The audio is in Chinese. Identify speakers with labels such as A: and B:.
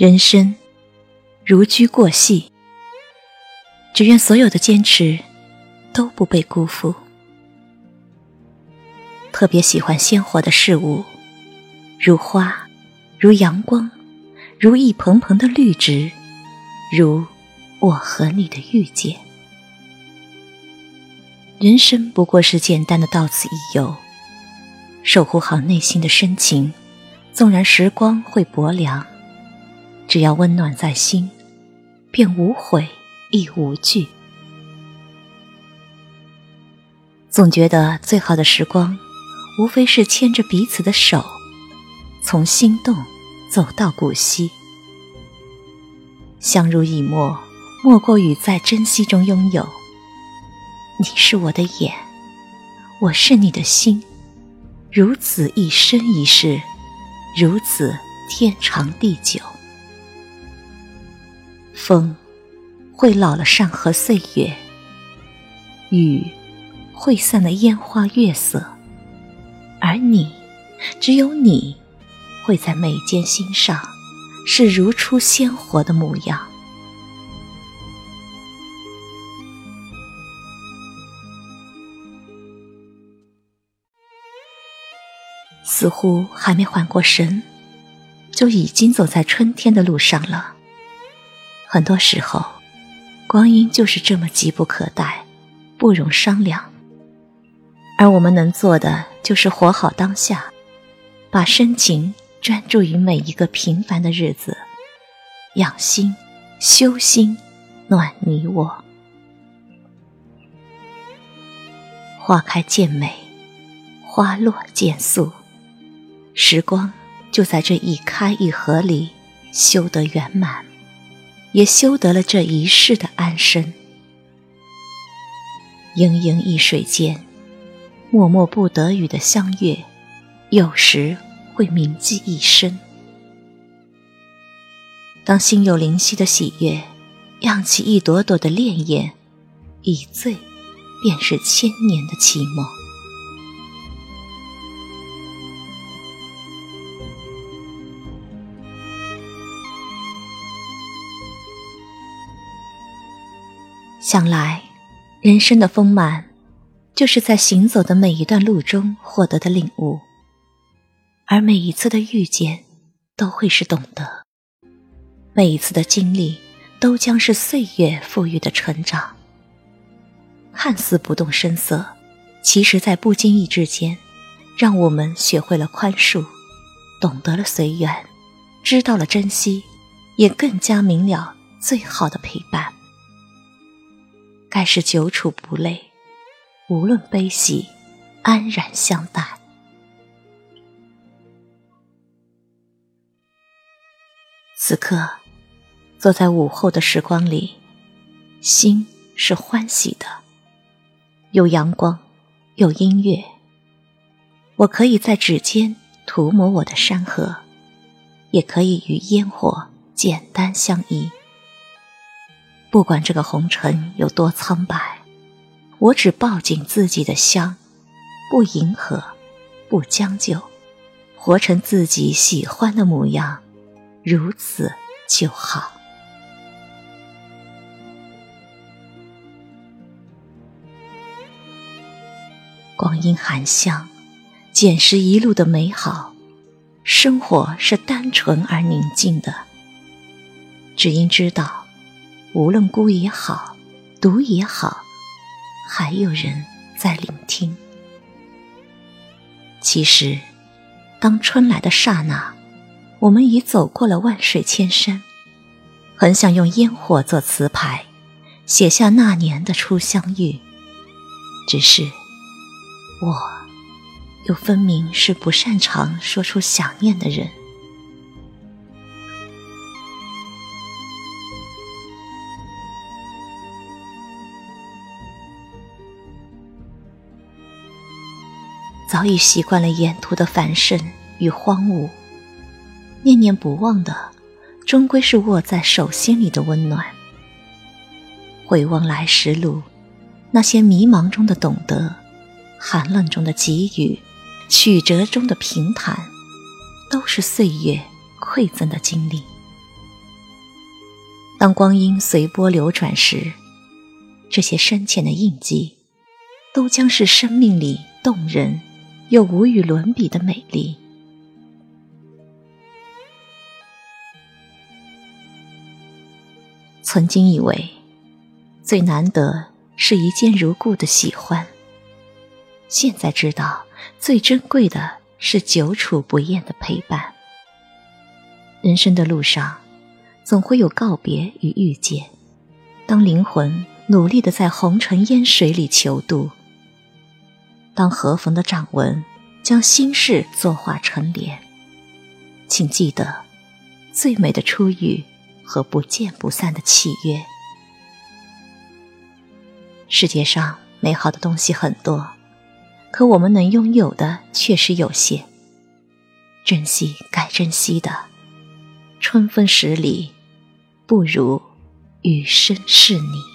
A: 人生如驹过隙，只愿所有的坚持都不被辜负。特别喜欢鲜活的事物，如花，如阳光，如一盆盆的绿植，如我和你的遇见。人生不过是简单的到此一游，守护好内心的深情，纵然时光会薄凉。只要温暖在心，便无悔亦无惧。总觉得最好的时光，无非是牵着彼此的手，从心动走到古稀。相濡以沫，莫过于在珍惜中拥有。你是我的眼，我是你的心，如此一生一世，如此天长地久。风会老了山河岁月，雨会散了烟花月色，而你，只有你，会在眉间心上，是如初鲜活的模样。似乎还没缓过神，就已经走在春天的路上了。很多时候，光阴就是这么急不可待，不容商量。而我们能做的，就是活好当下，把深情专注于每一个平凡的日子，养心、修心，暖你我。花开见美，花落见素，时光就在这一开一合里修得圆满。也修得了这一世的安身。盈盈一水间，默默不得语的相悦，有时会铭记一生。当心有灵犀的喜悦，漾起一朵朵的潋滟，一醉，便是千年的寂寞。想来，人生的丰满，就是在行走的每一段路中获得的领悟，而每一次的遇见，都会是懂得；每一次的经历，都将是岁月赋予的成长。看似不动声色，其实，在不经意之间，让我们学会了宽恕，懂得了随缘，知道了珍惜，也更加明了最好的陪伴。该是久处不累，无论悲喜，安然相待。此刻，坐在午后的时光里，心是欢喜的，有阳光，有音乐。我可以在指尖涂抹我的山河，也可以与烟火简单相依。不管这个红尘有多苍白，我只抱紧自己的香，不迎合，不将就，活成自己喜欢的模样，如此就好。光阴含香，捡拾一路的美好，生活是单纯而宁静的，只因知道。无论孤也好，独也好，还有人在聆听。其实，当春来的刹那，我们已走过了万水千山，很想用烟火做词牌，写下那年的初相遇。只是，我，又分明是不擅长说出想念的人。早已习惯了沿途的繁盛与荒芜，念念不忘的，终归是握在手心里的温暖。回望来时路，那些迷茫中的懂得，寒冷中的给予，曲折中的平坦，都是岁月馈赠的经历。当光阴随波流转时，这些深浅的印记，都将是生命里动人又无与伦比的美丽。曾经以为，最难得是一见如故的喜欢。现在知道，最珍贵的是久处不厌的陪伴。人生的路上，总会有告别与遇见。当灵魂努力的在红尘烟水里求渡，当和风的掌纹将心事作画成莲，请记得，最美的初遇。和不见不散的契约。世界上美好的东西很多，可我们能拥有的确实有限。珍惜该珍惜的，春风十里，不如余生是你。